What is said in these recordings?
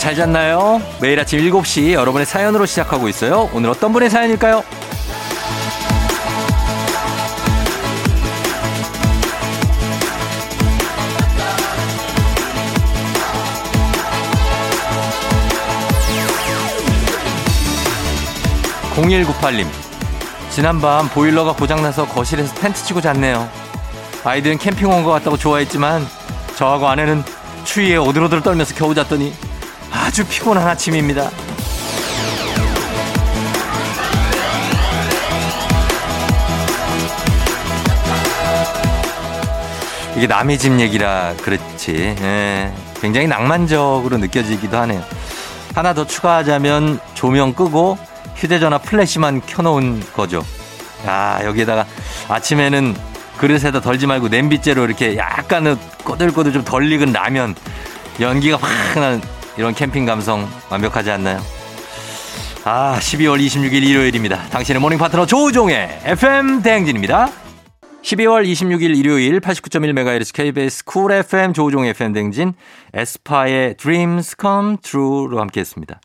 잘 잤나요? 매일 아침 7시 여러분의 사연으로 시작하고 있어요. 오늘 어떤 분의 사연일까요? 0198님. 지난밤 보일러가 고장나서 거실에서 텐트 치고 잤네요. 아이들은 캠핑 온 것 같다고 좋아했지만 저하고 아내는 추위에 오들오들 떨면서 겨우 잤더니 아주 피곤한 아침입니다. 이게 남의 집 얘기라 그렇지. 예, 굉장히 낭만적으로 느껴지기도 하네요. 하나 더 추가하자면 조명 끄고 휴대전화 플래시만 켜놓은 거죠. 아, 여기에다가 아침에는 그릇에다 덜지 말고 냄비째로 이렇게 약간은 꼬들꼬들 좀 덜 익은 라면 연기가 확 나는 이런 캠핑 감성 완벽하지 않나요? 아, 12월 26일 일요일입니다. 당신의 모닝 파트너 조우종의 FM 대행진입니다. 12월 26일 일요일 89.1MHz KBS 쿨 FM 조우종의 FM 대행진 에스파의 Dreams Come True로 함께 했습니다.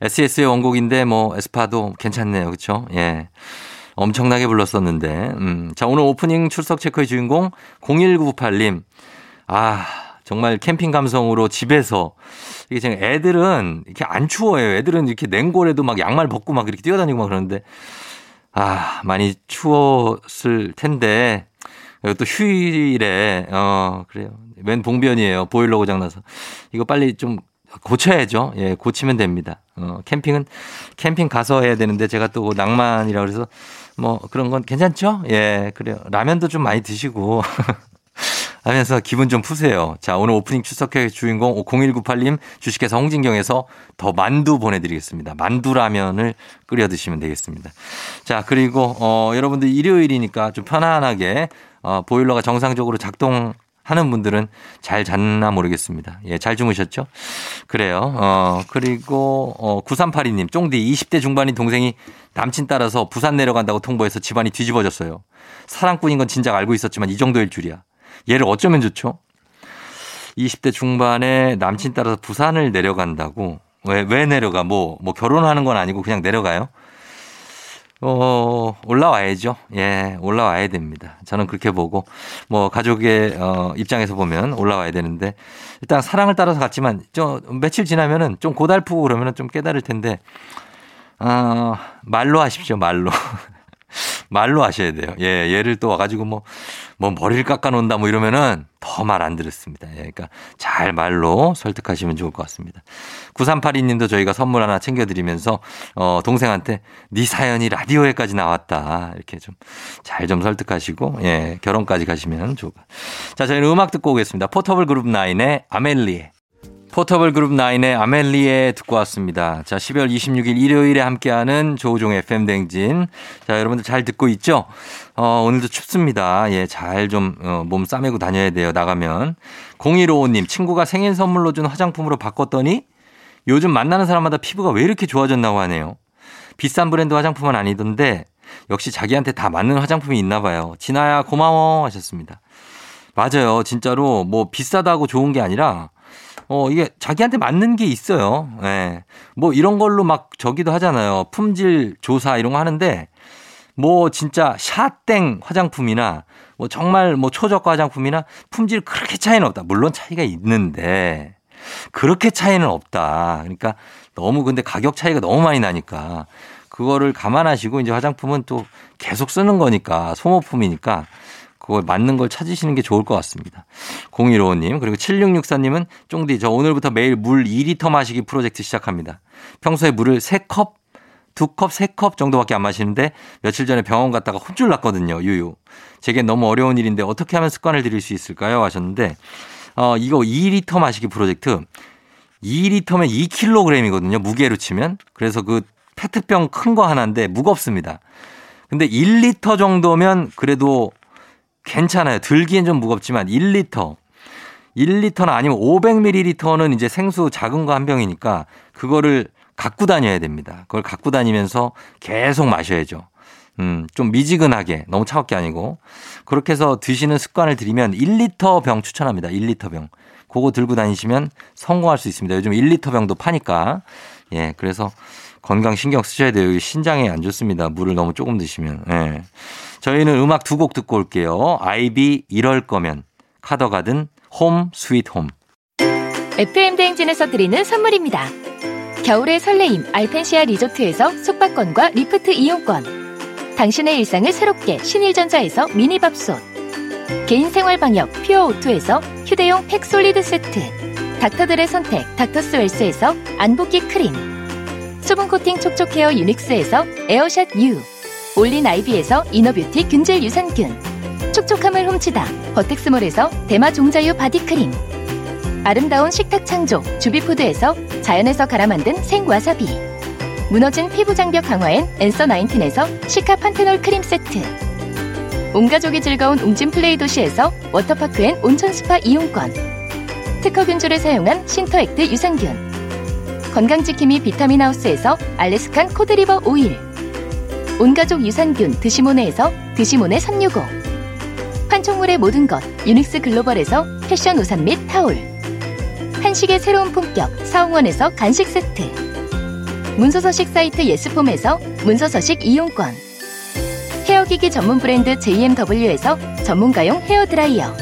SES의 원곡인데 뭐 에스파도 괜찮네요. 그렇죠? 예. 엄청나게 불렀었는데. 음. 자, 오늘 오프닝 출석 체크의 주인공 0198님. 아, 정말 캠핑 감성으로 집에서 이게 지금 애들은 이렇게 안 추워요. 애들은 이렇게 냉골에도 막 양말 벗고 막 이렇게 뛰어다니고 막 그러는데 아, 많이 추웠을 텐데 또 휴일에 어, 그래요. 웬 봉변이에요. 보일러 고장 나서. 이거 빨리 좀 고쳐야죠. 예, 고치면 됩니다. 어, 캠핑은 캠핑 가서 해야 되는데 제가 또 낭만이라 그래서 뭐 그런 건 괜찮죠? 예, 그래요. 라면도 좀 많이 드시고 하면서 기분 좀 푸세요. 자, 오늘 오프닝 출석회 주인공 0198님 주식회사 홍진경에서 더 만두 보내드리겠습니다. 만두라면을 끓여 드시면 되겠습니다. 자, 그리고, 어, 여러분들 일요일이니까 좀 편안하게, 어, 보일러가 정상적으로 작동 하는 분들은 잘 잤나 모르겠습니다. 예, 잘 주무셨죠? 그래요. 어, 그리고, 어, 9382님, 쫑디 20대 중반인 동생이 남친 따라서 부산 내려간다고 통보해서 집안이 뒤집어졌어요. 사랑꾼인 건 진작 알고 있었지만 이 정도일 줄이야. 얘를 어쩌면 좋죠? 20대 중반에 남친 따라서 부산을 내려간다고. 왜, 왜 내려가? 뭐, 뭐 결혼하는 건 아니고 그냥 내려가요? 어, 올라와야죠. 예, 올라와야 됩니다. 저는 그렇게 보고, 뭐, 가족의, 어, 입장에서 보면 올라와야 되는데, 일단 사랑을 따라서 갔지만, 좀, 며칠 지나면은 좀 고달프고 그러면은 좀 깨달을 텐데, 어, 말로 하십시오, 말로. 말로 하셔야 돼요. 예, 얘를 또 와가지고 뭐, 뭐 머리를 깎아놓는다 뭐 이러면은 더 말 안 들었습니다. 예, 그러니까 잘 말로 설득하시면 좋을 것 같습니다. 9382 님도 저희가 선물 하나 챙겨드리면서 어, 동생한테 네 사연이 라디오에까지 나왔다. 이렇게 좀 잘좀 좀 설득하시고 예, 결혼까지 가시면 좋을 것 같아요. 자, 저희는 음악 듣고 오겠습니다. 포터블 그룹 9의 아멜리에. 포터블 그룹 9의 아멜리에 듣고 왔습니다. 자, 12월 26일 일요일에 함께하는 조우종의 FM댕진. 자, 여러분들 잘 듣고 있죠? 어, 오늘도 춥습니다. 예, 잘 좀, 어, 몸 싸매고 다녀야 돼요, 나가면. 0155님, 친구가 생일 선물로 준 화장품으로 바꿨더니 요즘 만나는 사람마다 피부가 왜 이렇게 좋아졌나고 하네요. 비싼 브랜드 화장품은 아니던데 역시 자기한테 다 맞는 화장품이 있나 봐요. 진아야, 고마워 하셨습니다. 맞아요. 진짜로 뭐 비싸다고 좋은 게 아니라 어, 이게 자기한테 맞는 게 있어요. 예. 네. 뭐 이런 걸로 막 저기도 하잖아요. 품질 조사 이런 거 하는데 뭐 진짜 샤땡 화장품이나 뭐 정말 뭐 초저가 화장품이나 품질 그렇게 차이는 없다. 물론 차이가 있는데 그렇게 차이는 없다. 그러니까 너무 근데 가격 차이가 너무 많이 나니까 그거를 감안하시고 이제 화장품은 또 계속 쓰는 거니까 소모품이니까 그걸 맞는 걸 찾으시는 게 좋을 것 같습니다. 0155님, 그리고 7664님은 쫑디, 저 오늘부터 매일 물 2리터 마시기 프로젝트 시작합니다. 평소에 물을 3컵, 2컵, 3컵 정도밖에 안 마시는데 며칠 전에 병원 갔다가 혼쭐 났거든요, 유유. 제게 너무 어려운 일인데 어떻게 하면 습관을 들일 수 있을까요? 하셨는데, 어, 이거 2리터 마시기 프로젝트 2리터면 2kg이거든요, 무게로 치면. 그래서 그 페트병 큰 거 하나인데 무겁습니다. 근데 1리터 정도면 그래도 괜찮아요. 들기엔 좀 무겁지만 1리터. 1리터나 아니면 500ml는 이제 생수 작은 거 한 병이니까 그거를 갖고 다녀야 됩니다. 그걸 갖고 다니면서 계속 마셔야죠. 음, 좀 미지근하게 너무 차갑게 아니고 그렇게 해서 드시는 습관을 들이면 1리터 병 추천합니다. 1리터 병. 그거 들고 다니시면 성공할 수 있습니다. 요즘 1리터 병도 파니까. 예, 그래서 건강 신경 쓰셔야 돼요. 신장에 안 좋습니다. 물을 너무 조금 드시면. 예. 저희는 음악 두 곡 듣고 올게요. 아이비 이럴 거면 카더가든 Home Sweet Home. FM 대행진에서 드리는 선물입니다. 겨울의 설레임 알펜시아 리조트에서 숙박권과 리프트 이용권. 당신의 일상을 새롭게 신일전자에서 미니밥솥. 개인생활 방역 퓨어 오투에서 휴대용 팩솔리드 세트. 닥터들의 선택 닥터스웰스에서 안붓기 크림. 수분 코팅 촉촉 헤어 유닉스에서 에어샷 U. 올린 아이비에서 이너뷰티 균질 유산균. 촉촉함을 훔치다 버텍스몰에서 대마 종자유 바디 크림. 아름다운 식탁 창조 주비푸드에서 자연에서 갈아 만든 생와사비 무너진 피부 장벽 강화엔 엔서 나인틴에서 시카 판테놀 크림 세트 온 가족이 즐거운 웅진 플레이 도시에서 워터파크 and 온천 스파 이용권 특허 균주를 사용한 신터액트 유산균 건강지킴이 비타민하우스에서 알래스칸 코드리버 오일. 온가족 유산균 드시모네에서 드시모네 365 판촉물의 모든 것 유닉스 글로벌에서 패션 우산 및 타올. 한식의 새로운 품격 사홍원에서 간식 세트. 문서서식 사이트 예스폼에서 문서서식 이용권. 헤어기기 전문 브랜드 JMW에서 전문가용 헤어드라이어.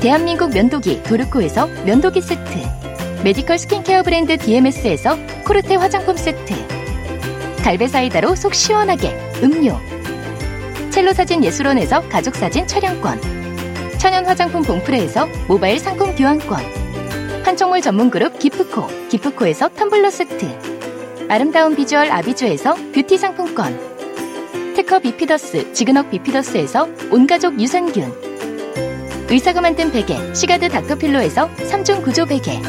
대한민국 면도기 도르코에서 면도기 세트 메디컬 스킨케어 브랜드 DMS에서 코르테 화장품 세트 갈배사이다로 속 시원하게 음료 첼로 사진 예술원에서 가족사진 촬영권 천연 화장품 봉프레에서 모바일 상품 교환권 한총물 전문 그룹 기프코, 기프코에서 텀블러 세트. 아름다운 비주얼 아비주에서 뷰티 상품권. 특허 비피더스, 지그넉 비피더스에서 온가족 유산균. 의사가 만든 베개, 시가드 닥터필로에서 3중 구조 베개.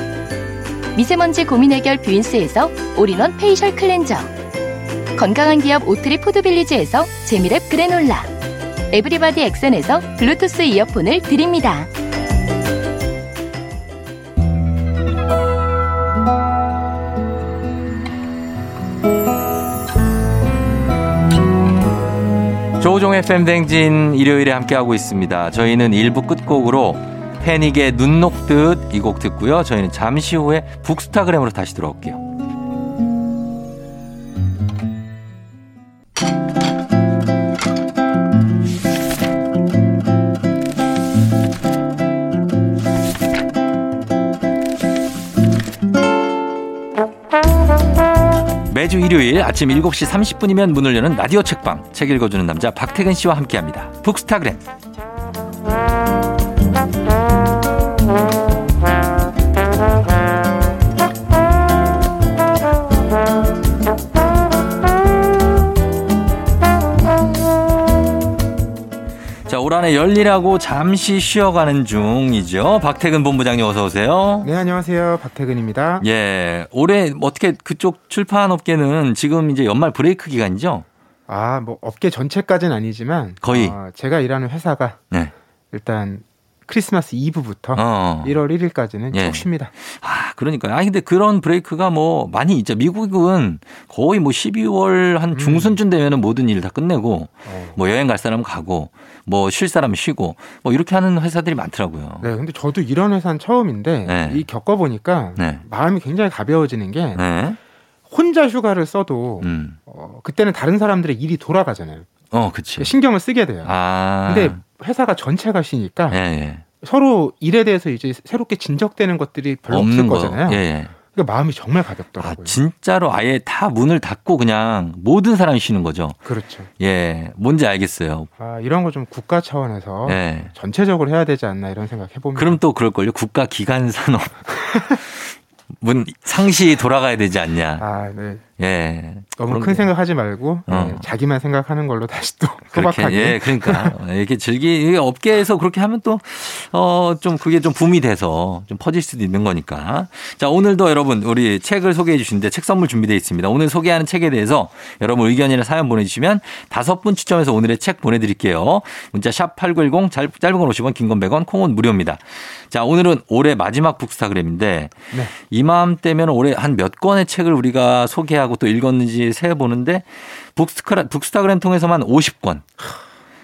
미세먼지 고민 해결 뷰인스에서 all-in-one facial cleanser. 건강한 기업 오트리 푸드빌리지에서 재미랩 그래놀라. 에브리바디 엑센에서 블루투스 이어폰을 드립니다. 조종의 FM 댕진 일요일에 함께하고 있습니다. 저희는 1부 끝곡으로 패닉의 눈 녹듯 이 곡 듣고요. 저희는 잠시 후에 북스타그램으로 다시 돌아올게요. 매주 일요일 아침 7시 30분이면 문을 여는 라디오 책방 책 읽어주는 남자 박태근 씨와 함께합니다. 북스타그램 올 한해 열일하고 잠시 쉬어가는 중이죠. 박태근 본부장님 어서 오세요. 네, 안녕하세요. 박태근입니다. 예. 올해 어떻게 그쪽 출판 업계는 지금 이제 연말 브레이크 기간이죠? 아, 뭐 업계 전체까지는 아니지만 거의 어, 제가 일하는 회사가 네. 일단 크리스마스 이브부터 어. 1월 1일까지는 예. 쭉 쉽니다. 아, 그러니까요. 아, 근데 그런 브레이크가 뭐 많이 있죠. 미국은 거의 뭐 12월 한 음. 중순쯤 되면은 모든 일 다 끝내고 어. 뭐 여행 갈 사람은 가고 뭐 쉴 사람은 쉬고 뭐 이렇게 하는 회사들이 많더라고요. 네, 근데 저도 이런 회사는 처음인데 네. 이 겪어보니까 네. 마음이 굉장히 가벼워지는 게 네. 혼자 휴가를 써도 음. 어, 그때는 다른 사람들의 일이 돌아가잖아요. 어, 그치. 신경을 쓰게 돼요. 아. 근데 회사가 전체가 쉬니까 예, 예. 서로 일에 대해서 이제 새롭게 진척되는 것들이 별로 없을 거. 거잖아요. 예, 예. 그러니까 마음이 정말 가볍더라고요. 아, 진짜로 아예 다 문을 닫고 그냥 모든 사람이 쉬는 거죠. 그렇죠. 예, 뭔지 알겠어요. 아, 이런 거 좀 국가 차원에서 예. 전체적으로 해야 되지 않나 이런 생각 해봅니다. 그럼 또 그럴걸요. 국가 기관 산업. 문 상시 돌아가야 되지 않냐. 아, 네. 예. 너무 큰 생각하지 말고 어. 네, 자기만 생각하는 걸로 다시 또 소박하게. 예, 그러니까 이렇게 즐기 업계에서 그렇게 하면 또 어 좀 그게 좀 붐이 돼서 좀 퍼질 수도 있는 거니까. 자, 오늘도 여러분 우리 책을 소개해 주시는데 책 선물 준비되어 있습니다. 오늘 소개하는 책에 대해서 여러분 의견이나 사연 보내 주시면 다섯 분 추첨해서 오늘의 책 보내 드릴게요. 문자 샵8910 짧은 건 50원, 긴 건 100원, 콩은 무료입니다. 자, 오늘은 올해 마지막 북스타그램인데 네. 이맘때면 올해 한 몇 권의 책을 우리가 소개하고 또 읽었는지 세 보는데 북스크라, 북스타그램 통해서만 50권.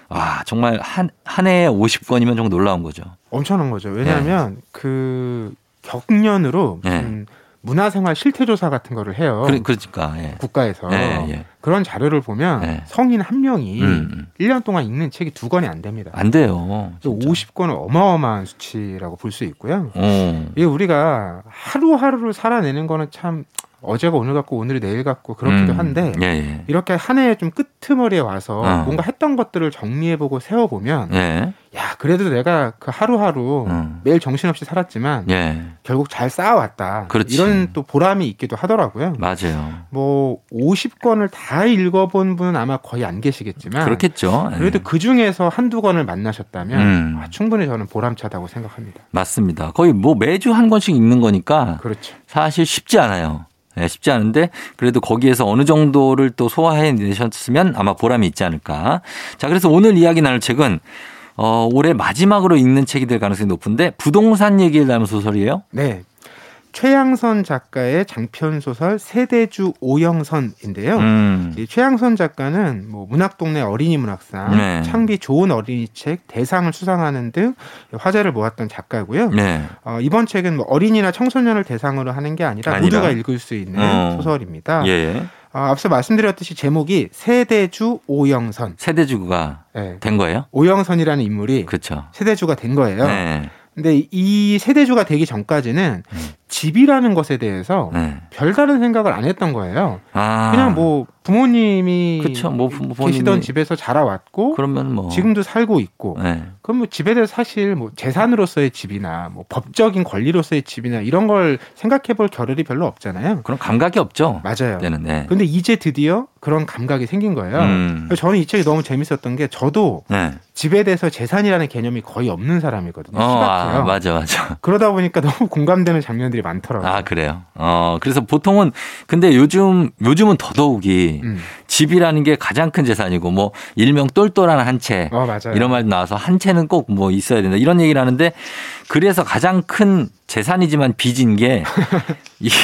와, 정말 한, 한 해에 50건이면 정말 놀라운 거죠. 엄청난 거죠. 왜냐하면 네. 그 격년으로 네. 문화생활 실태조사 같은 거를 해요. 그러, 그러니까 예. 국가에서 예, 예. 그런 자료를 보면 예. 성인 한 명이 음. 1년 음. 동안 읽는 책이 두 권이 안 됩니다. 안 돼요. 진짜. 50권은 어마어마한 수치라고 볼 수 있고요. 어. 이게 우리가 하루하루를 살아내는 거는 참 어제가 오늘 같고 오늘이 내일 같고 그렇기도 음. 한데 예, 예. 이렇게 한 해의 좀 끄트머리에 와서 어. 뭔가 했던 것들을 정리해보고 세워보면 예. 야 그래도 내가 그 하루하루 음. 매일 정신없이 살았지만 예. 결국 잘 쌓아왔다 그렇지. 이런 또 보람이 있기도 하더라고요. 맞아요. 뭐 50권을 다 읽어본 분은 아마 거의 안 계시겠지만 그렇겠죠. 예. 그래도 그 중에서 한두 권을 만나셨다면 음. 아, 충분히 저는 보람차다고 생각합니다. 맞습니다. 거의 뭐 매주 한 권씩 읽는 거니까 그렇죠. 사실 쉽지 않아요. 네, 쉽지 않은데 그래도 거기에서 어느 정도를 또 소화해 내셨으면 아마 보람이 있지 않을까. 자, 그래서 오늘 이야기 나눌 책은 어, 올해 마지막으로 읽는 책이 될 가능성이 높은데 부동산 얘기를 나눈 소설이에요? 네. 최양선 작가의 장편 소설 세대주 오영선인데요. 음. 이 최양선 작가는 뭐 문학동네 어린이 문학상, 네. 창비 좋은 어린이 책 대상을 수상하는 등 화제를 모았던 작가고요. 네. 어, 이번 책은 뭐 어린이나 청소년을 대상으로 하는 게 아니라, 아니라? 모두가 읽을 수 있는 어. 소설입니다. 예. 어, 앞서 말씀드렸듯이 제목이 세대주 오영선. 세대주가 네. 된 거예요? 오영선이라는 인물이 그렇죠. 세대주가 된 거예요. 네. 근데 이 세대주가 되기 전까지는 음. 집이라는 것에 대해서 네. 별다른 생각을 안 했던 거예요. 아. 그냥 뭐 부모님이 그쵸, 뭐 부모님이... 계시던 집에서 자라왔고 그러면 뭐 지금도 살고 있고 네. 그럼 뭐 집에 대해서 사실 뭐 재산으로서의 집이나 뭐 법적인 권리로서의 집이나 이런 걸 생각해 볼 겨를이 별로 없잖아요. 그런 감각이 없죠. 맞아요. 네. 네. 근데 이제 드디어 그런 감각이 생긴 거예요. 음. 저는 이 책이 너무 재밌었던 게 저도 네. 집에 대해서 재산이라는 개념이 거의 없는 사람이거든요. 어, 아, 맞아, 맞아. 그러다 보니까 너무 공감되는 장면들이 많더라고요. 아, 그래요? 어, 그래서 보통은 근데 요즘, 요즘은 더더욱이 음. 집이라는 게 가장 큰 재산이고 뭐 일명 똘똘한 한 채. 어, 맞아요. 이런 말 나와서 한 채는 꼭 뭐 있어야 된다. 이런 얘기를 하는데 그래서 가장 큰 재산이지만 빚인 게 이게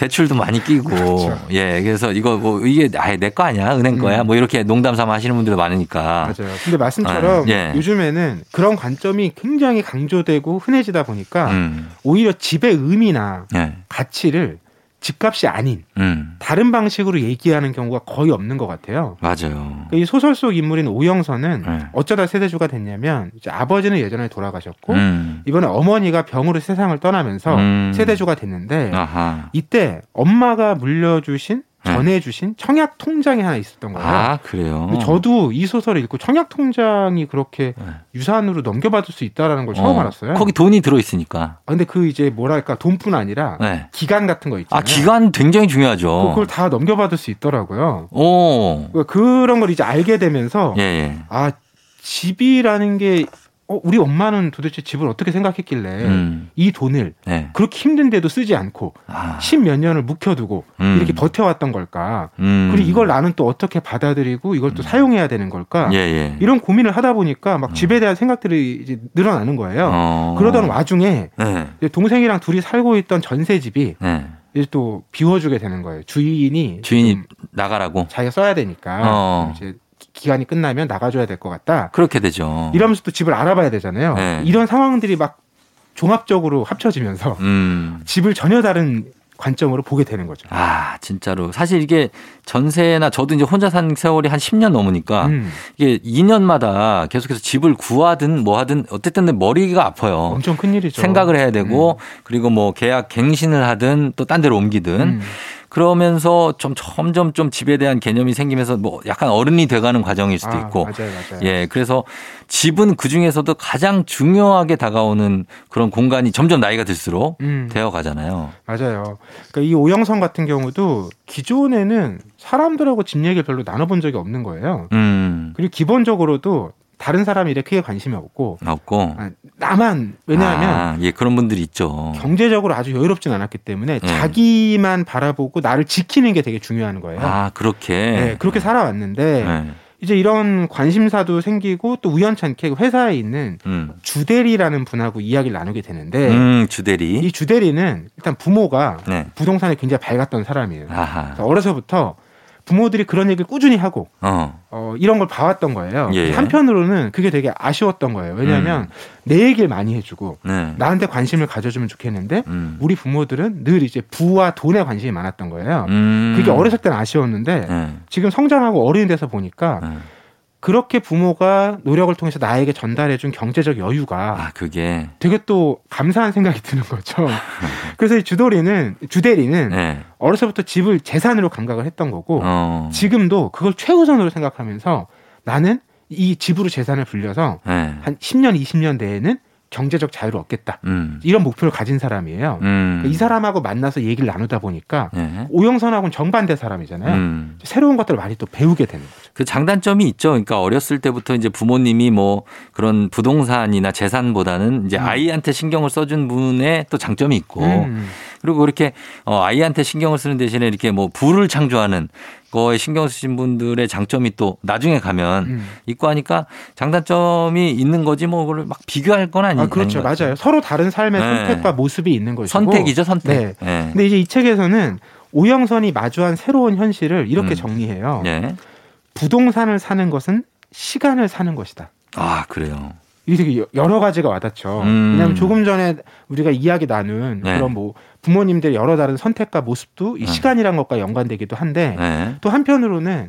대출도 많이 끼고 그렇죠. 예 그래서 이거 뭐 이게 아예 내 거 아니야 은행 거야 음. 뭐 이렇게 농담 삼아 하시는 분들도 많으니까 맞아요. 근데 말씀처럼 아, 예. 요즘에는 그런 관점이 굉장히 강조되고 흔해지다 보니까 음. 오히려 집의 의미나 예. 가치를 집값이 아닌 음. 다른 방식으로 얘기하는 경우가 거의 없는 것 같아요. 맞아요. 이 소설 속 인물인 오영선은 네. 어쩌다 세대주가 됐냐면 이제 아버지는 예전에 돌아가셨고 음. 이번에 어머니가 병으로 세상을 떠나면서 음. 세대주가 됐는데 아하. 이때 엄마가 물려주신 네. 전해주신 청약 통장이 하나 있었던 거예요. 아 그래요. 저도 이 소설을 읽고 청약 통장이 그렇게 네. 유산으로 넘겨받을 수 있다라는 걸 처음 어, 알았어요. 거기 돈이 들어 있으니까. 아, 근데 그 이제 뭐랄까 돈뿐 아니라 네. 기간 같은 거 있잖아요. 아 기간 굉장히 중요하죠. 그걸 다 넘겨받을 수 있더라고요. 오. 그러니까 그런 걸 이제 알게 되면서 예, 예. 아 집이라는 게 어, 우리 엄마는 도대체 집을 어떻게 생각했길래 음. 이 돈을 네. 그렇게 힘든데도 쓰지 않고 아. 십몇 년을 묵혀두고 음. 이렇게 버텨왔던 걸까? 음. 그리고 이걸 나는 또 어떻게 받아들이고 이걸 또 음. 사용해야 되는 걸까? 예, 예. 이런 고민을 하다 보니까 막 음. 집에 대한 생각들이 이제 늘어나는 거예요. 어. 그러던 와중에 네. 동생이랑 둘이 살고 있던 전세 집이 네. 이제 또 비워주게 되는 거예요. 주인이 주인이 나가라고 자기가 써야 되니까 어. 이제 기간이 끝나면 나가줘야 될 것 같다. 그렇게 되죠. 이러면서 또 집을 알아봐야 되잖아요. 네. 이런 상황들이 막 종합적으로 합쳐지면서 음. 집을 전혀 다른 관점으로 보게 되는 거죠. 아, 진짜로. 사실 이게 전세나 저도 이제 혼자 산 세월이 한 10년 넘으니까 음. 이게 2년마다 계속해서 집을 구하든 뭐 하든 어쨌든 머리가 아파요. 엄청 큰 일이죠. 생각을 해야 되고 음. 그리고 뭐 계약 갱신을 하든 또 딴 데로 옮기든 음. 그러면서 좀 점점 좀 집에 대한 개념이 생기면서 뭐 약간 어른이 돼가는 과정일 수도 아, 있고. 맞아요, 맞아요. 예, 그래서 집은 그 중에서도 가장 중요하게 다가오는 그런 공간이 점점 나이가 들수록 음. 되어 가잖아요. 맞아요. 그러니까 이 오영선 같은 경우도 기존에는 사람들하고 집 얘기를 별로 나눠본 적이 없는 거예요. 음. 그리고 기본적으로도 다른 사람이 이렇게 크게 관심이 없고 없고 아, 나만 왜냐하면 아, 예 그런 분들이 있죠. 경제적으로 아주 여유롭진 않았기 때문에 예. 자기만 바라보고 나를 지키는 게 되게 중요한 거예요. 아 그렇게 네, 그렇게 살아왔는데 예. 이제 이런 관심사도 생기고 또 우연찮게 회사에 있는 음. 주대리라는 분하고 이야기를 나누게 되는데 음, 주대리 이 주대리는 일단 부모가 네. 부동산에 굉장히 밝았던 사람이에요. 어려서부터 부모들이 그런 얘기를 꾸준히 하고 어. 어 이런 걸 봐왔던 거예요. 예. 한편으로는 그게 되게 아쉬웠던 거예요. 왜냐하면 음. 내 얘기를 많이 해주고 네. 나한테 관심을 가져주면 좋겠는데 음. 우리 부모들은 늘 이제 부와 돈에 관심이 많았던 거예요. 음. 그게 어렸을 때는 아쉬웠는데 네. 지금 성장하고 어른이 돼서 보니까 네. 그렇게 부모가 노력을 통해서 나에게 전달해준 경제적 여유가 아, 그게 되게 또 감사한 생각이 드는 거죠. 그래서 이 주도리는 주대리는 네. 어려서부터 집을 재산으로 감각을 했던 거고 어. 지금도 그걸 최우선으로 생각하면서 나는 이 집으로 재산을 불려서 네. 한 10년, 20년 내에는 경제적 자유를 얻겠다. 음. 이런 목표를 가진 사람이에요. 음. 이 사람하고 만나서 얘기를 나누다 보니까 네. 오영선하고는 정반대 사람이잖아요. 음. 새로운 것들을 많이 또 배우게 되는 거죠. 그 장단점이 있죠. 그러니까 어렸을 때부터 이제 부모님이 뭐 그런 부동산이나 재산보다는 이제 음. 아이한테 신경을 써준 분의 또 장점이 있고 음. 그리고 그렇게 어 아이한테 신경을 쓰는 대신에 이렇게 뭐 부를 창조하는 거에 신경 쓰신 분들의 장점이 또 나중에 가면 음. 있고 하니까 장단점이 있는 거지 뭐 그걸 막 비교할 건 아니, 아, 그렇죠. 맞아요. 서로 다른 삶의 네. 선택과 모습이 있는 거죠. 선택이죠, 선택. 네. 네. 근데 이제 이 책에서는 오영선이 마주한 새로운 현실을 이렇게 음. 정리해요. 네. 부동산을 사는 것은 시간을 사는 것이다. 아, 그래요. 이게 되게 여러 가지가 와닿죠. 음. 왜냐하면 조금 전에 우리가 이야기 나눈 네. 그런 뭐 부모님들 여러 다른 선택과 모습도 이 네. 시간이란 것과 연관되기도 한데 네. 또 한편으로는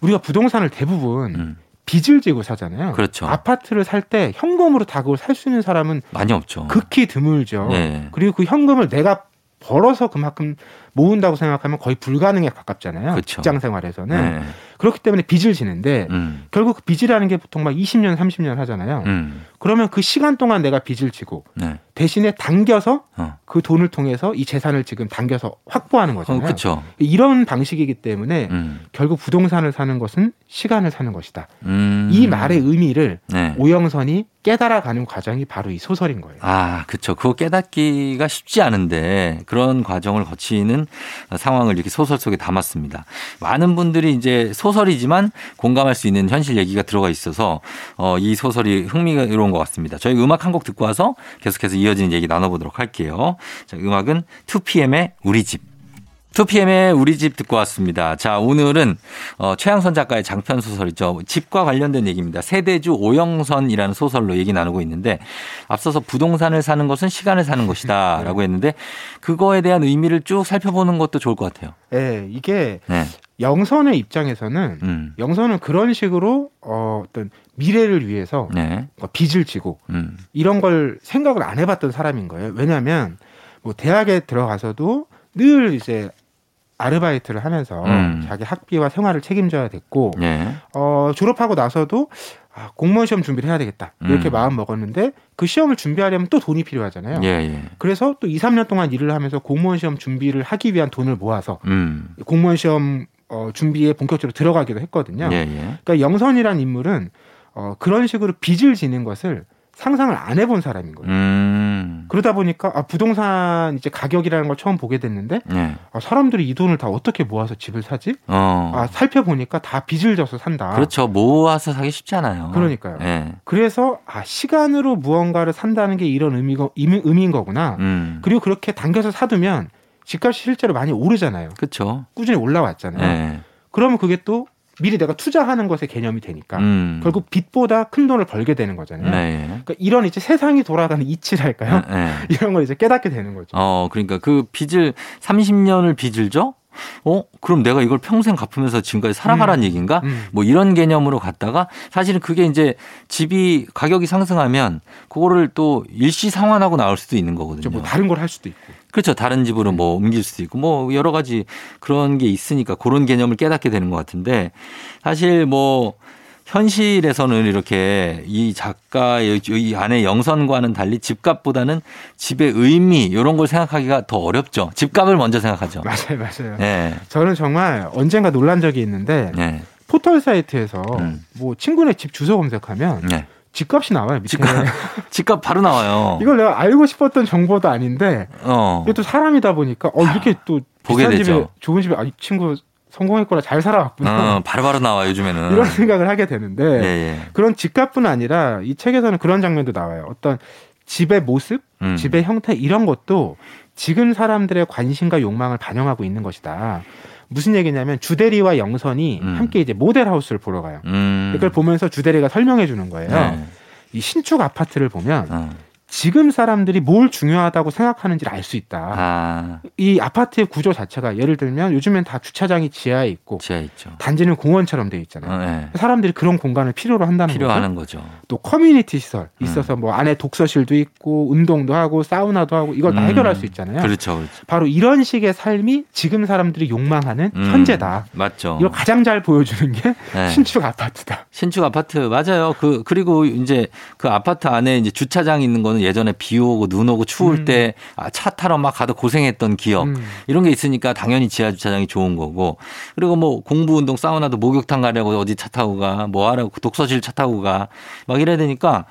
우리가 부동산을 대부분 음. 빚을 지고 사잖아요. 그렇죠. 아파트를 살 때 현금으로 다 그걸 살 수 있는 사람은 많이 없죠. 극히 드물죠. 네. 그리고 그 현금을 내가 벌어서 그만큼 모은다고 생각하면 거의 불가능에 가깝잖아요. 그렇죠. 직장 생활에서는. 네. 그렇기 때문에 빚을 지는데 음. 결국 그 빚이라는 게 보통 막 20년, 30년 하잖아요. 음. 그러면 그 시간 동안 내가 빚을 지고 네. 대신에 당겨서 어. 그 돈을 통해서 이 재산을 지금 당겨서 확보하는 거잖아요. 어. 이런 방식이기 때문에 음. 결국 부동산을 사는 것은 시간을 사는 것이다. 음. 이 말의 의미를 네. 오영선이 깨달아가는 과정이 바로 이 소설인 거예요. 아, 그렇죠. 그거 깨닫기가 쉽지 않은데 그런 과정을 거치는 상황을 이렇게 소설 속에 담았습니다. 많은 분들이 이제 소설이지만 공감할 수 있는 현실 얘기가 들어가 있어서 어, 이 소설이 흥미로운 것 같습니다. 저희 음악 한 곡 듣고 와서 계속해서 이어지는 얘기 나눠보도록 할게요. 자, 음악은 2PM의 우리 집. 2PM의 우리 집 듣고 왔습니다. 자, 오늘은 어, 최양선 작가의 장편 소설이죠. 집과 관련된 얘기입니다. 세대주 오영선이라는 소설로 얘기 나누고 있는데 앞서서 부동산을 사는 것은 시간을 사는 것이다 네. 라고 했는데 그거에 대한 의미를 쭉 살펴보는 것도 좋을 것 같아요. 네, 이게 네. 영선의 입장에서는 음. 영선은 그런 식으로 어, 어떤 미래를 위해서 네. 빚을 지고 음. 이런 걸 생각을 안 해봤던 사람인 거예요. 왜냐하면 뭐 대학에 들어가서도 늘 이제 아르바이트를 하면서 음. 자기 학비와 생활을 책임져야 됐고 예. 어, 졸업하고 나서도 아, 공무원 시험 준비를 해야 되겠다 이렇게 음. 마음 먹었는데 그 시험을 준비하려면 또 돈이 필요하잖아요. 예, 예. 그래서 또 2, 3년 동안 일을 하면서 공무원 시험 준비를 하기 위한 돈을 모아서 음. 공무원 시험 어, 준비에 본격적으로 들어가기도 했거든요. 예, 예. 그러니까 영선이란 인물은 어, 그런 식으로 빚을 지는 것을 상상을 안 해본 사람인 거예요. 음. 그러다 보니까 아, 부동산 이제 가격이라는 걸 처음 보게 됐는데 네. 아, 사람들이 이 돈을 다 어떻게 모아서 집을 사지? 어. 아, 살펴보니까 다 빚을 져서 산다. 그렇죠. 모아서 사기 쉽잖아요. 그러니까요. 네. 그래서 아, 시간으로 무언가를 산다는 게 이런 의미가, 의미인 거구나. 음. 그리고 그렇게 당겨서 사두면 집값이 실제로 많이 오르잖아요. 그렇죠. 꾸준히 올라왔잖아요. 네. 그러면 그게 또 미리 내가 투자하는 것의 개념이 되니까 음. 결국 빚보다 큰 돈을 벌게 되는 거잖아요. 네. 그러니까 이런 이제 세상이 돌아가는 이치랄까요? 네. 네. 이런 걸 이제 깨닫게 되는 거죠. 어, 그러니까 그 빚을 30년을 빚을 져? 어? 그럼 내가 이걸 평생 갚으면서 지금까지 살아가란 음. 얘기인가? 음. 뭐 이런 개념으로 갔다가 사실은 그게 이제 집이 가격이 상승하면 그거를 또 일시 상환하고 나올 수도 있는 거거든요. 뭐 다른 걸 할 수도 있고. 그렇죠. 다른 집으로 뭐 옮길 수도 있고 뭐 여러 가지 그런 게 있으니까 그런 개념을 깨닫게 되는 것 같은데 사실 뭐 현실에서는 이렇게 이 작가의 이 안에 영선과는 달리 집값보다는 집의 의미 이런 걸 생각하기가 더 어렵죠. 집값을 먼저 생각하죠. 맞아요, 맞아요. 네. 저는 정말 언젠가 놀란 적이 있는데 네. 포털 사이트에서 음. 뭐 친구네 집 주소 검색하면 네. 집값이 나와요. 밑에. 집값, 집값 바로 나와요. 이걸 내가 알고 싶었던 정보도 아닌데 어. 이게 또 사람이다 보니까 어 이렇게 또 보게 되죠. 집에 좋은 집에 아, 이 친구 성공했구나 잘 살아왔구나. 어, 바로바로 나와 요즘에는 이런 생각을 하게 되는데 예, 예. 그런 집값뿐 아니라 이 책에서는 그런 장면도 나와요. 어떤 집의 모습, 음. 집의 형태 이런 것도 지금 사람들의 관심과 욕망을 반영하고 있는 것이다. 무슨 얘기냐면 주대리와 영선이 음. 함께 이제 모델하우스를 보러 가요. 음. 이걸 보면서 주대리가 설명해 주는 거예요. 네. 이 신축 아파트를 보면 어. 지금 사람들이 뭘 중요하다고 생각하는지를 알 수 있다. 아. 이 아파트의 구조 자체가 예를 들면 요즘엔 다 주차장이 지하에 있고 지하에 있죠. 단지는 공원처럼 돼 있잖아요. 어, 네. 사람들이 그런 공간을 필요로 한다는 필요하는 거죠. 거죠. 또 커뮤니티 시설 있어서 음. 뭐 안에 독서실도 있고 운동도 하고 사우나도 하고 이걸 다 음. 해결할 수 있잖아요. 그렇죠, 그렇죠. 바로 이런 식의 삶이 지금 사람들이 욕망하는 음. 현재다. 맞죠. 이걸 가장 잘 보여주는 게 네. 신축 아파트다. 신축 아파트 맞아요. 그 그리고 이제 그 아파트 안에 이제 주차장 있는 거는 예전에 비 오고 눈 오고 추울 음. 때차 아, 타러 막 가도 고생했던 기억 음. 이런 게 있으니까 당연히 지하 주차장이 좋은 거고 그리고 뭐 공부 운동 사우나도 목욕탕 가려고 어디 차 타고 가 뭐 하라고 독서실 차 타고 가 막 이래야 되니까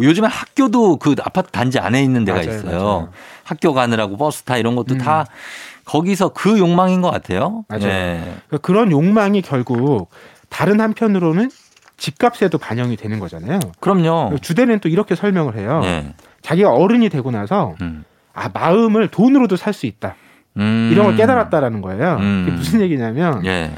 요즘에 학교도 그 아파트 단지 안에 있는 데가 맞아요, 있어요. 맞아요. 학교 가느라고 버스 타 이런 것도 음. 다 거기서 그 욕망인 것 같아요. 맞아요. 네. 그러니까 그런 욕망이 결국 다른 한편으로는 집값에도 반영이 되는 거잖아요. 그럼요. 주대는 또 이렇게 설명을 해요. 네. 자기가 어른이 되고 나서 음. 아 마음을 돈으로도 살 수 있다. 음. 이런 걸 깨달았다라는 거예요. 음. 그게 무슨 얘기냐면 예.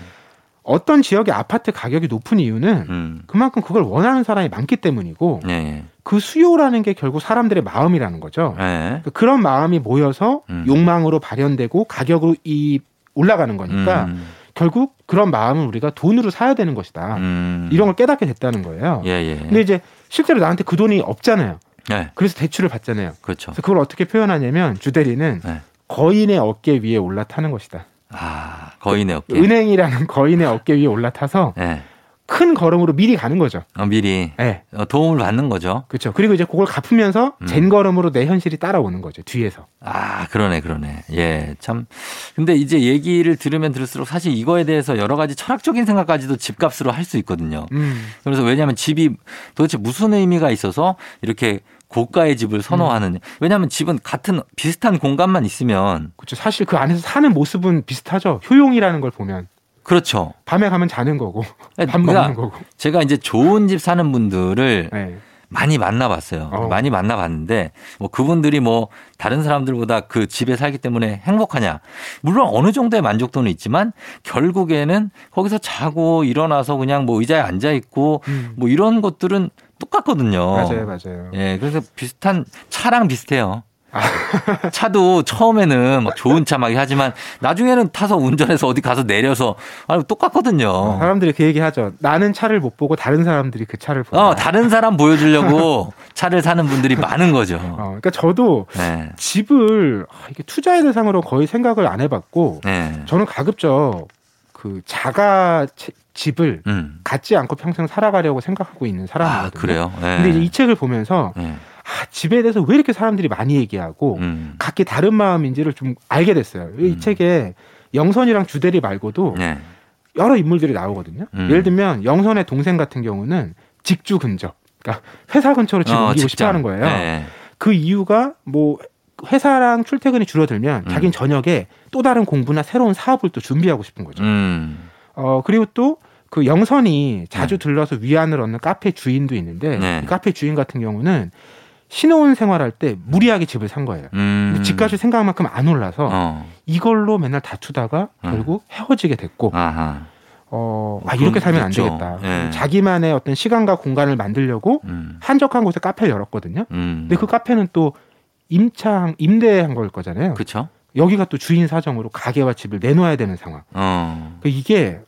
어떤 지역의 아파트 가격이 높은 이유는 음. 그만큼 그걸 원하는 사람이 많기 때문이고 예. 그 수요라는 게 결국 사람들의 마음이라는 거죠. 예. 그러니까 그런 마음이 모여서 음. 욕망으로 발현되고 가격으로 이 올라가는 거니까. 음. 결국 그런 마음은 우리가 돈으로 사야 되는 것이다. 음. 이런 걸 깨닫게 됐다는 거예요. 예, 예. 근데 이제 실제로 나한테 그 돈이 없잖아요. 네. 그래서 대출을 받잖아요. 그렇죠. 그래서 그걸 어떻게 표현하냐면 주대리는 네. 거인의 어깨 위에 올라타는 것이다. 아, 거인의 어깨. 은행이라는 거인의 어깨 위에 올라타서 네. 큰 걸음으로 미리 가는 거죠. 어, 미리. 네. 어, 도움을 받는 거죠. 그렇죠. 그리고 이제 그걸 갚으면서 음. 젠 걸음으로 내 현실이 따라오는 거죠. 뒤에서. 아, 그러네, 그러네. 예, 참. 근데 이제 얘기를 들으면 들을수록 사실 이거에 대해서 여러 가지 철학적인 생각까지도 집값으로 할 수 있거든요. 음. 그래서 왜냐하면 집이 도대체 무슨 의미가 있어서 이렇게 고가의 집을 선호하는. 음. 왜냐하면 집은 같은 비슷한 공간만 있으면. 그렇죠. 사실 그 안에서 사는 모습은 비슷하죠. 효용이라는 걸 보면. 그렇죠. 밤에 가면 자는 거고 네, 밥 먹는 거고. 제가 이제 좋은 집 사는 분들을 네. 많이 만나봤어요. 어. 많이 만나봤는데 뭐 그분들이 뭐 다른 사람들보다 그 집에 살기 때문에 행복하냐? 물론 어느 정도의 만족도는 있지만 결국에는 거기서 자고 일어나서 그냥 뭐 의자에 앉아 있고 음. 뭐 이런 것들은 똑같거든요. 맞아요, 맞아요. 예, 그래서 비슷한 차랑 비슷해요. 차도 처음에는 막 좋은 차 막 하지만 나중에는 타서 운전해서 어디 가서 내려서 아 똑같거든요. 어, 사람들이 그 얘기 하죠. 나는 차를 못 보고 다른 사람들이 그 차를 보고. 어, 다른 사람 보여주려고 차를 사는 분들이 많은 거죠. 어, 그러니까 저도 네. 집을 아, 이게 투자의 대상으로 거의 생각을 안 해봤고 네. 저는 가급적 그 자가 집을 음. 갖지 않고 평생 살아가려고 생각하고 있는 사람이거든요. 아, 그래요? 네. 근데 이 책을 보면서 네. 아, 집에 대해서 왜 이렇게 사람들이 많이 얘기하고 음. 각기 다른 마음인지를 좀 알게 됐어요. 이 음. 책에 영선이랑 주대리 말고도 네. 여러 인물들이 나오거든요. 음. 예를 들면 영선의 동생 같은 경우는 직주 근접, 그러니까 회사 근처로 집을 어, 옮기고 싶어 하는 거예요. 네. 그 이유가 뭐 회사랑 출퇴근이 줄어들면 음. 자기는 저녁에 또 다른 공부나 새로운 사업을 또 준비하고 싶은 거죠. 음. 어 그리고 또그 영선이 자주 네. 들러서 위안을 얻는 카페 주인도 있는데 네. 그 카페 주인 같은 경우는 신혼 생활할 때 무리하게 집을 산 거예요. 음. 집값이 생각만큼 안 올라서 어. 이걸로 맨날 다투다가 음. 결국 헤어지게 됐고 아하. 어, 아, 이렇게 살면 됐죠. 안 되겠다. 네. 자기만의 어떤 시간과 공간을 만들려고 음. 한적한 곳에 카페를 열었거든요. 음. 근데 그 카페는 또 임창, 임대한 걸 거잖아요. 그렇죠. 여기가 또 주인 사정으로 가게와 집을 내놓아야 되는 상황. 어. 그러니까 이게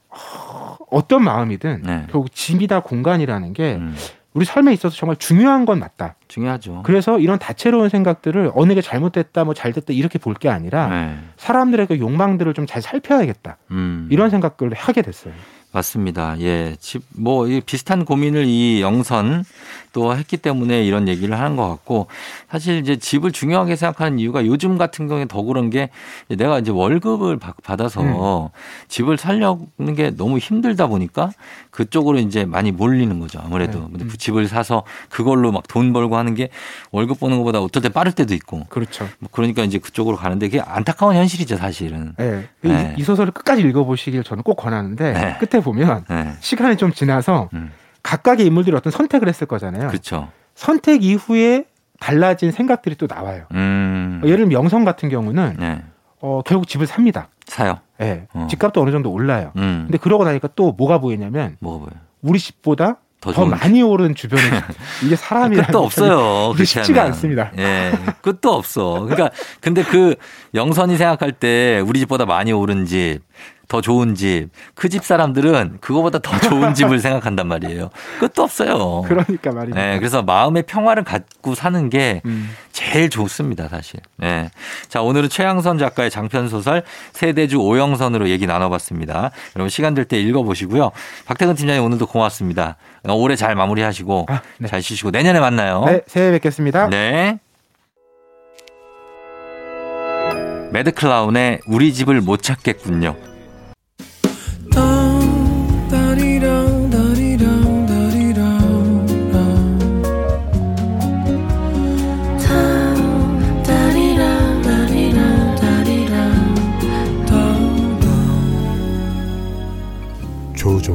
어떤 마음이든 네. 결국 집이다 공간이라는 게 음. 우리 삶에 있어서 정말 중요한 건 맞다. 중요하죠. 그래서 이런 다채로운 생각들을 어느 게 잘못됐다, 뭐 잘됐다 이렇게 볼 게 아니라 네. 사람들의 그 욕망들을 좀 잘 살펴야겠다. 음. 이런 생각을 하게 됐어요. 맞습니다. 예. 집, 뭐, 비슷한 고민을 이 영선 또 했기 때문에 이런 얘기를 하는 것 같고 사실 이제 집을 중요하게 생각하는 이유가 요즘 같은 경우에 더 그런 게 내가 이제 월급을 받아서 음. 집을 살려는 게 너무 힘들다 보니까 그쪽으로 이제 많이 몰리는 거죠. 아무래도 네. 음. 집을 사서 그걸로 막 돈 벌고 하는 게 월급 버는 것보다 어떨 때 빠를 때도 있고. 그렇죠. 뭐 그러니까 이제 그쪽으로 가는데 그게 안타까운 현실이죠, 사실은. 네. 네. 이, 이, 소설을 끝까지 읽어보시길 저는 꼭 권하는데 네. 끝에 보면 네. 시간이 좀 지나서 음. 각각의 인물들이 어떤 선택을 했을 거잖아요. 그렇죠. 선택 이후에 달라진 생각들이 또 나와요. 음. 예를 들면 영성 같은 경우는 네. 어, 결국 집을 삽니다. 사요. 예. 어. 집값도 어느 정도 올라요. 음. 근데 그러고 나니까 또 뭐가 보이냐면 뭐가 보여? 우리 집보다 더, 더 많이 오른 주변에 이게 사람이라는 끝도 없어요. 이게 쉽지가 하면. 않습니다. 예, 끝도 없어. 그러니까 근데 그 영선이 생각할 때 우리 집보다 많이 오른 집, 더 좋은 집, 그 집 사람들은 그거보다 더 좋은 집을 생각한단 말이에요. 끝도 없어요. 그러니까 말이죠. 네, 그래서 마음의 평화를 갖고 사는 게 음. 제일 좋습니다, 사실. 네. 자, 오늘은 최양선 작가의 장편 소설 세대주 오영선으로 얘기 나눠봤습니다. 여러분 시간 될 때 읽어보시고요. 박태근 팀장님 오늘도 고맙습니다. 올해 잘 마무리하시고 아, 네. 잘 쉬시고 내년에 만나요. 네, 새해 뵙겠습니다. 네. 매드클라운의 우리 집을 못 찾겠군요.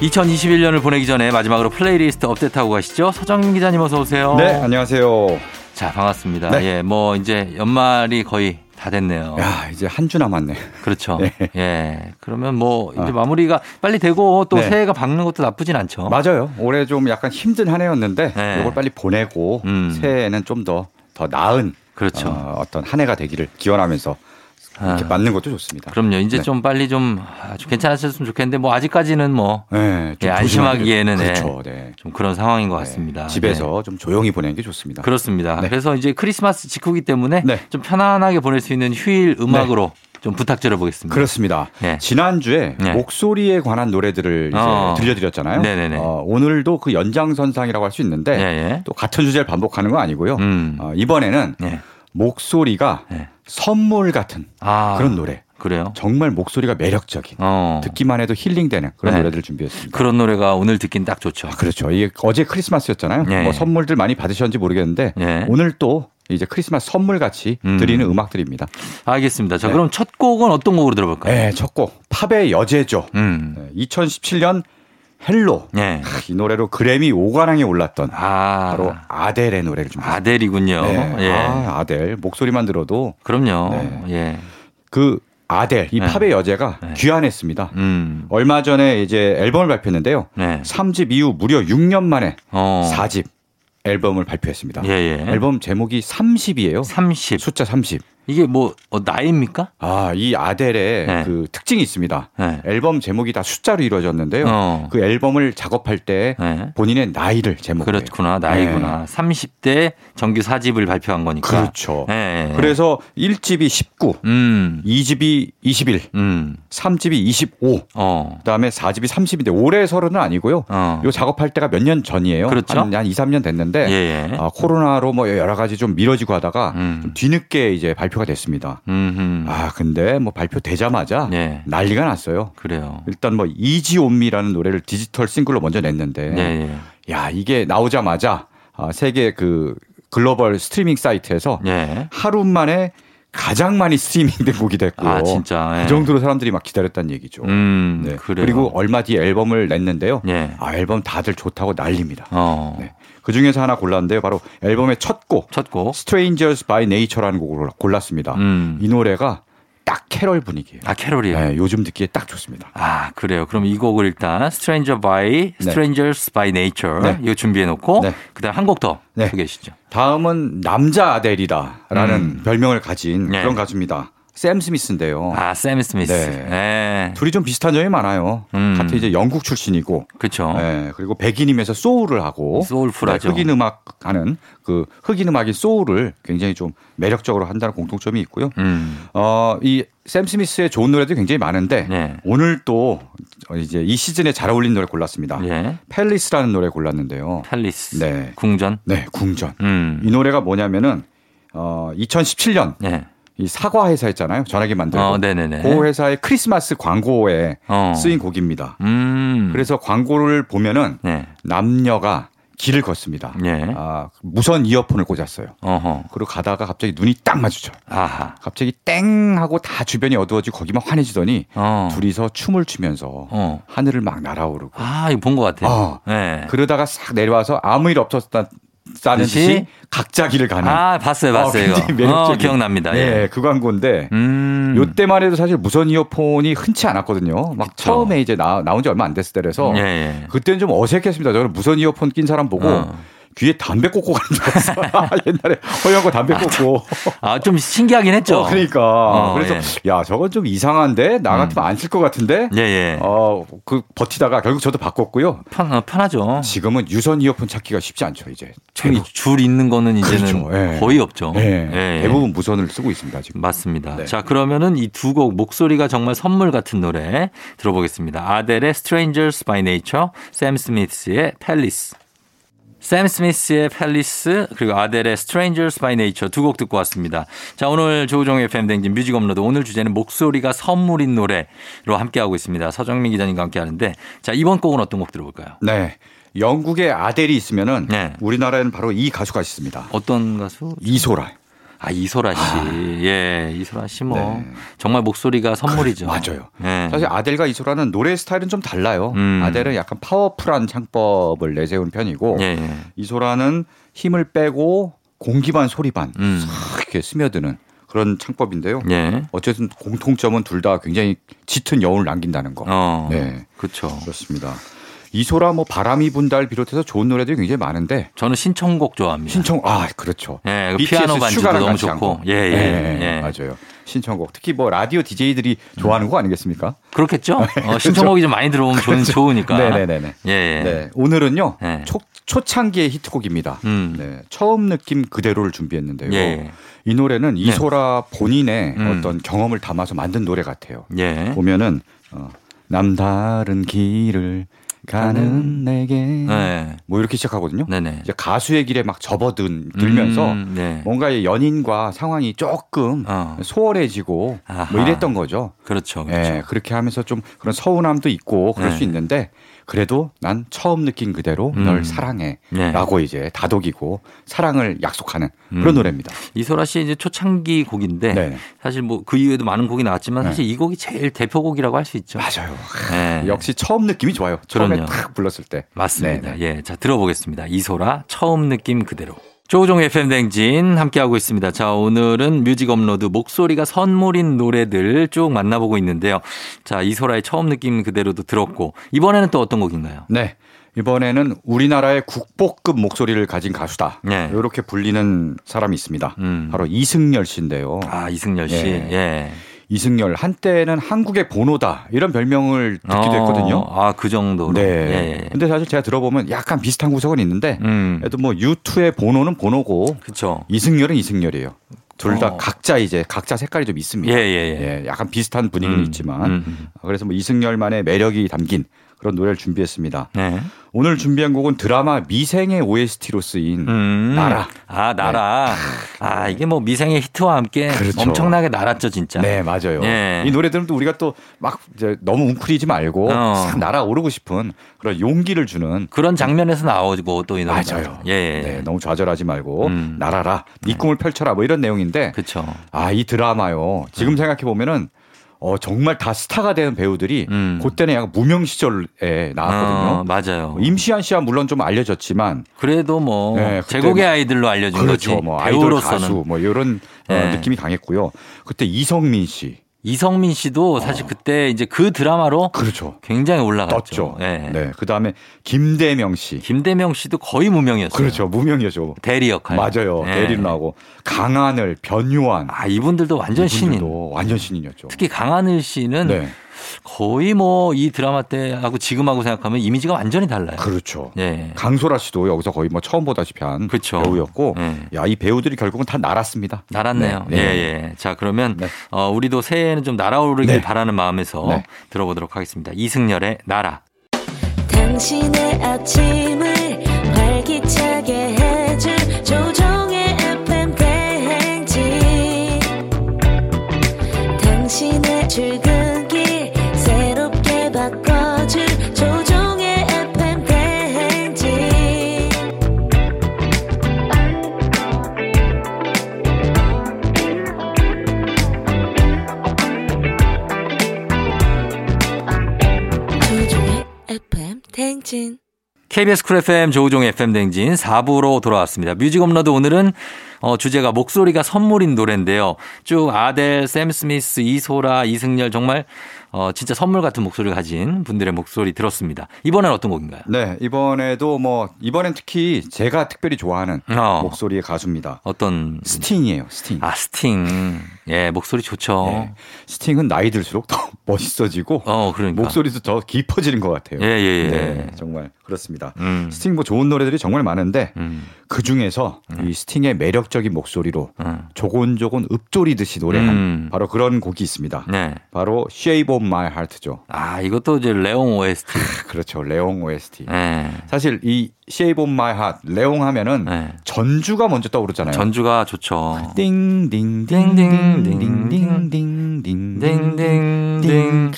(2021년을) 보내기 전에 마지막으로 플레이리스트 업데이트하고 가시죠 서정민 기자님 어서 오세요 네 안녕하세요 자 반갑습니다 네. 예 뭐 이제 연말이 거의 다 됐네요. 야, 이제 한 주 남았네. 그렇죠. 네. 예. 그러면 뭐 이제 아. 마무리가 빨리 되고 또 네. 새해가 밝는 것도 나쁘진 않죠. 맞아요. 올해 좀 약간 힘든 한 해였는데 네. 이걸 빨리 보내고 음. 새해에는 좀 더더 더 나은 그렇죠. 어, 어떤 한 해가 되기를 기원하면서 이렇게 아. 맞는 것도 좋습니다. 그럼요. 이제 네. 좀 빨리 좀 아주 괜찮았으면 좋겠는데 뭐 아직까지는 뭐 네, 예, 안심하기에는 예, 그렇죠. 네. 좀 그런 상황인 것 네. 같습니다. 집에서 네. 좀 조용히 보내는 게 좋습니다. 그렇습니다. 네. 그래서 이제 크리스마스 직후기 때문에 네. 좀 편안하게 보낼 수 있는 휴일 음악으로 좀 부탁드려 보겠습니다. 그렇습니다. 네. 지난주에 네. 목소리에 관한 노래들을 이제 어. 들려드렸잖아요. 어, 오늘도 그 연장선상이라고 할 수 있는데 네. 또 같은 주제를 반복하는 건 아니고요. 음. 어, 이번에는 목소리가 선물 같은 아, 그런 노래. 그래요? 정말 목소리가 매력적인 어. 듣기만 해도 힐링되는 그런 네. 노래들을 준비했습니다. 그런 노래가 오늘 듣긴 딱 좋죠. 아, 그렇죠. 이게 어제 크리스마스였잖아요. 네. 뭐 선물들 많이 받으셨는지 모르겠는데 네. 오늘 또 이제 크리스마스 선물 같이 음. 드리는 음악들입니다. 알겠습니다. 자, 네. 그럼 첫 곡은 어떤 곡으로 들어볼까요? 네, 첫 곡. 팝의 여제죠. 음. 2017년 Hello. 네. 이 노래로 그래미 5관왕에 올랐던 아. 바로 아델의 노래를 좀 아델이군요. 네. 예. 아, 아델 목소리만 들어도 그럼요. 네. 예. 그 아델 이 네. 팝의 여제가 네. 귀환했습니다. 음. 얼마 전에 이제 앨범을 발표했는데요. 네. 3집 이후 무려 6년 만에 어. 4집 앨범을 발표했습니다. 예, 예. 앨범 제목이 30이에요. 30. 숫자 30. 이게 뭐 어, 나이입니까? 아, 이 아델의 네. 그 특징이 있습니다. 네. 앨범 제목이 다 숫자로 이루어졌는데요. 어. 그 앨범을 작업할 때 네. 본인의 나이를 제목으로 그렇구나. 나이구나. 30대 정규 4집을 발표한 거니까. 그렇죠. 네. 그래서 1집이 19, 음. 2집이 21, 음. 3집이 25, 어. 그다음에 4집이 30인데 올해 서른은 아니고요. 어. 요 작업할 때가 몇 년 전이에요. 그렇죠. 한, 한 2, 3년 됐는데 예, 예. 아, 코로나로 뭐 여러 가지 좀 미뤄지고 하다가 음. 좀 뒤늦게 이제 발표 발표가 됐습니다. 음흠. 아 근데 뭐 발표되자마자 네. 난리가 났어요. 그래요. 일단 뭐 이지 온미라는 노래를 디지털 싱글로 먼저 냈는데, 네, 네. 야 이게 나오자마자 아, 세계 그 글로벌 스트리밍 사이트에서 네. 하루 만에 가장 많이 스트리밍된 곡이 됐고 아, 진짜. 예. 그 정도로 사람들이 막 기다렸다는 얘기죠. 음, 네. 그리고 얼마 뒤에 앨범을 냈는데요. 예. 아 앨범 다들 좋다고 난립니다. 어. 네. 그 중에서 하나 골랐는데요. 바로 앨범의 첫 곡, 첫 곡, Strangers by Nature라는 곡을 골랐습니다. 음. 이 노래가 딱 캐럴 분위기예요. 아 캐럴이요? 네, 요즘 듣기에 딱 좋습니다. 아 그래요. 그럼 이 곡을 일단 Stranger by 네. Strangers by Nature 네. 이거 준비해 놓고 네. 그다음 한 곡더 네. 소개해 주시죠. 다음은 남자 아델이다라는 음. 별명을 가진 네. 그런 가수입니다. 샘 스미스인데요. 아, 샘 스미스. 네. 네. 둘이 좀 비슷한 점이 많아요. 음. 같은 이제 영국 출신이고. 그렇죠. 네. 그리고 백인임에서 소울을 하고 소울풀하죠. 네. 흑인 음악 하는 그 흑인 음악인 소울을 굉장히 좀 매력적으로 한다는 공통점이 있고요. 음. 어, 이 샘 스미스의 좋은 노래도 굉장히 많은데 네. 오늘 또 이제 이 시즌에 잘 어울리는 노래 골랐습니다. 네. 팰리스라는 노래 골랐는데요. 팰리스. 네. 궁전. 네, 궁전. 음. 이 노래가 뭐냐면은 어 2017년 네. 이 사과 회사 있잖아요. 전화기 만들고. 어. 그 회사의 크리스마스 광고에 어. 쓰인 곡입니다. 음. 그래서 광고를 보면은 네. 남녀가 길을 걷습니다. 예. 아, 무선 이어폰을 꽂았어요. 어허. 그리고 가다가 갑자기 눈이 딱 마주쳐. 아하. 갑자기 땡 하고 다 주변이 어두워지고 거기만 환해지더니 어. 둘이서 춤을 추면서 어. 하늘을 막 날아오르고. 아, 이거 본 것 같아요. 어. 네. 그러다가 싹 내려와서 아무 일 없었다 싸는 듯이 각자 길을 가는. 아 봤어요, 봤어요. 어, 매력적인. 어, 기억납니다. 네, 예, 그 광고인데 음. 요때만 해도 사실 무선 이어폰이 흔치 않았거든요. 막 그쵸. 처음에 이제 나, 나온 지 얼마 안 됐을 때라서 예, 예. 그때는 좀 어색했습니다. 저는 무선 이어폰 낀 사람 보고. 어. 귀에 담배 꽂고 가는 줄 알았어. 옛날에 허영거 담배 꽂고. 아, 좀 신기하긴 했죠. 어, 그러니까. 어, 그래서 예. 야, 저건 좀 이상한데 나 같으면 음. 안쓸 것 같은데. 예, 예. 어, 그 버티다가 결국 저도 바꿨고요. 편, 어, 편하죠. 지금은 유선 이어폰 찾기가 쉽지 않죠, 이제. 줄 있는 거는 이제는 그렇죠. 예. 거의 없죠. 예. 예. 대부분 무선을 쓰고 있습니다, 지금. 맞습니다. 네. 자, 그러면은 이 두 곡 목소리가 정말 선물 같은 노래 들어보겠습니다. 아델의 Strangers by Nature, 샘 스미스의 Palace. 샘 스미스의 Palace 그리고 아델의 Strangers by Nature 두 곡 듣고 왔습니다. 자 오늘 조우종의 FM 대행진 뮤직 업로드 오늘 주제는 목소리가 선물인 노래로 함께하고 있습니다. 서정민 기자님과 함께하는데 자 이번 곡은 어떤 곡 들어볼까요? 네. 영국의 아델이 있으면은 네. 우리나라에는 바로 이 가수가 있습니다. 어떤 가수? 이소라. 아 이소라 씨, 아. 예 이소라 씨뭐 네. 정말 목소리가 선물이죠. 맞아요. 네. 사실 아델과 이소라는 노래 스타일은 좀 달라요. 음. 아델은 약간 파워풀한 창법을 내세운 편이고 예, 예. 이소라는 힘을 빼고 공기 반 소리 반 음. 이렇게 스며드는 그런 창법인데요. 예. 어쨌든 공통점은 둘 다 굉장히 짙은 여운을 남긴다는 거. 어, 네, 그렇죠. 그렇습니다. 이소라 뭐 바람이 분달 비롯해서 좋은 노래들이 굉장히 많은데 저는 신청곡 좋아합니다. 신청 아 그렇죠. 예, 그 피아노 반주도 너무 좋고 예예 예, 예, 예, 맞아요. 신청곡 특히 뭐 라디오 DJ들이 좋아하는 거 아니겠습니까? 그렇겠죠. 어, 그렇죠. 신청곡이 좀 많이 들어오면 그렇죠. 좋으니까. 네네네. 예, 예. 네. 오늘은요 예. 초, 초창기의 히트곡입니다. 음. 네. 처음 느낌 그대로를 준비했는데요. 예. 이 노래는 네. 이소라 본인의 음. 어떤 경험을 담아서 만든 노래 같아요. 예. 보면은 어, 남다른 길을 가는 내게 네. 뭐 이렇게 시작하거든요. 네네. 이제 가수의 길에 막 접어든 들면서 음, 네. 뭔가 연인과 상황이 조금 어. 소원해지고 아하. 뭐 이랬던 거죠. 그렇죠. 그렇죠. 네, 그렇게 하면서 좀 그런 서운함도 있고 그럴 네. 수 있는데 그래도 난 처음 느낀 그대로 음. 널 사랑해라고 네. 이제 다독이고 사랑을 약속하는 그런 음. 노래입니다. 이소라 씨 이제 초창기 곡인데 네. 사실 뭐 그 이후에도 많은 곡이 나왔지만 네. 사실 이 곡이 제일 대표곡이라고 할 수 있죠. 맞아요. 네. 역시 처음 느낌이 좋아요. 처음에 그럼요. 딱 불렀을 때. 맞습니다. 네, 네. 예, 자 들어보겠습니다. 이소라 처음 느낌 그대로. 조우종 FM 대행진 함께하고 있습니다. 자, 오늘은 뮤직 업로드 목소리가 선물인 노래들 쭉 만나보고 있는데요. 자, 이소라의 처음 느낌 그대로도 들었고, 이번에는 또 어떤 곡인가요? 네. 이번에는 우리나라의 국보급 목소리를 가진 가수다. 네. 이렇게 불리는 사람이 있습니다. 음. 바로 이승열 씨인데요. 아, 이승열 씨. 예. 예. 이승열 한때는 한국의 보노다 이런 별명을 듣기도 어, 했거든요. 아그 정도로. 네. 예, 예. 근데 사실 제가 들어보면 약간 비슷한 구석은 있는데, 음. 그래도 뭐 유투의 보노는 보노고, 그쵸. 이승열은 이승열이에요. 둘다 어. 각자 이제 각자 색깔이 좀 있습니다. 예, 예, 예. 예 약간 비슷한 분위기는 음, 있지만, 음, 음. 그래서 뭐 이승열만의 매력이 담긴 그런 노래를 준비했습니다. 네. 오늘 준비한 곡은 드라마 미생의 OST로 쓰인 음. 나라. 아 나라. 네. 아 이게 뭐 미생의 히트와 함께 그렇죠. 엄청나게 날았죠 진짜. 네 맞아요. 네. 이 노래들은 또 우리가 또 막 너무 웅크리지 말고 어. 날아오르고 싶은 그런 용기를 주는 그런 장면에서 나오고 또 이 노래 맞아요. 예. 네, 너무 좌절하지 말고 음. 날아라. 네 꿈을 펼쳐라 뭐 이런 내용인데. 그렇죠. 아 이 드라마요. 지금 음. 생각해 보면은 어, 정말 다 스타가 되는 배우들이 음. 그때는 약간 무명 시절에 나왔거든요. 어, 맞아요. 임시완 씨와 물론 좀 알려졌지만 그래도 뭐 네, 제국의 아이들로 알려진 그렇죠. 거지. 뭐 배우로서는. 아이돌 가수 뭐 이런 네. 어, 느낌이 강했고요. 그때 이성민 씨 이성민 씨도 사실 어. 그때 이제 그 드라마로 그렇죠. 굉장히 올라갔죠. 네. 네. 그다음에 김대명 씨. 김대명 씨도 거의 무명이었어요. 그렇죠. 무명이었죠. 대리 역할. 맞아요. 네. 대리로 나오고 강하늘, 변유한. 아, 이분들도 완전 이분들도 신인. 완전 신인이었죠. 특히 강하늘 씨는 네. 거의 뭐 이 드라마 때하고 지금하고 생각하면 이미지가 완전히 달라요. 그렇죠. 네. 강소라 씨도 여기서 거의 뭐 처음 보다시피 한 그렇죠. 배우였고, 네. 야이 배우들이 결국은 다 날았습니다. 날았네요. 네. 예, 예. 자 그러면 네. 어, 우리도 새해에는 좀 날아오르길 네. 바라는 마음에서 네. 들어보도록 하겠습니다. 이승열의 나라. 당신의 아침을 활기차게 해줄 KBS Cool FM 조우종 FM 대행진 4부로 돌아왔습니다. 뮤직 업로드 오늘은 어, 주제가 목소리가 선물인 노래인데요. 쭉 아델, 샘 스미스, 이소라, 이승열 정말 어, 진짜 선물 같은 목소리를 가진 분들의 목소리 들었습니다. 이번엔 어떤 곡인가요? 네, 이번에도 뭐, 이번엔 특히 제가 특별히 좋아하는 어. 목소리의 가수입니다. 어떤? 스팅이에요, 스팅. 아, 스팅. 예, 목소리 좋죠. 네. 스팅은 나이 들수록 더 멋있어지고. 어, 그러니까. 목소리도 더 깊어지는 것 같아요. 예, 예, 예. 네, 정말 그렇습니다. 음. 스팅 뭐 좋은 노래들이 정말 많은데, 음. 그 중에서 음. 이 스팅의 매력적인 목소리로 음. 조곤조곤 읊조리듯이 노래한 음. 바로 그런 곡이 있습니다. 네. 바로 Shape of My Heart죠. 아 이것도 이제 레옹 OST. 그렇죠, 레옹 OST. 네. 사실 이 Shape of My Heart 레옹 하면은 네. 전주가 먼저 떠오르잖아요. 전주가 좋죠. 띵띵띵띵띵띵띵띵띵띵띵